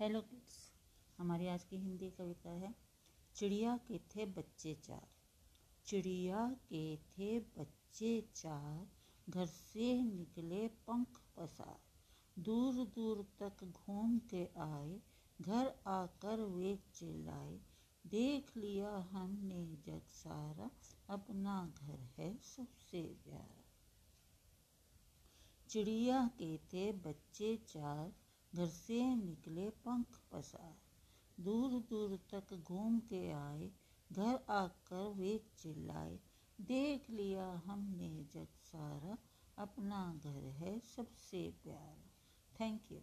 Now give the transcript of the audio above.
Hello kids हमारी आज की हिंदी कविता है, चिड़िया के थे बच्चे चार। चिड़िया के थे बच्चे चार, घर से निकले पंख पसार। दूर दूर तक घूम के आए, घर आकर वे चिल्लाए, देख लिया हमने जग सारा, अपना घर है सबसे प्यारा। चिड़िया के थे बच्चे चार घर से निकले पंख पसार। दूर दूर तक घूम के आए, घर आकर वे चिल्लाए, देख लिया हमने जग सारा, अपना घर है सबसे प्यारा। Thank you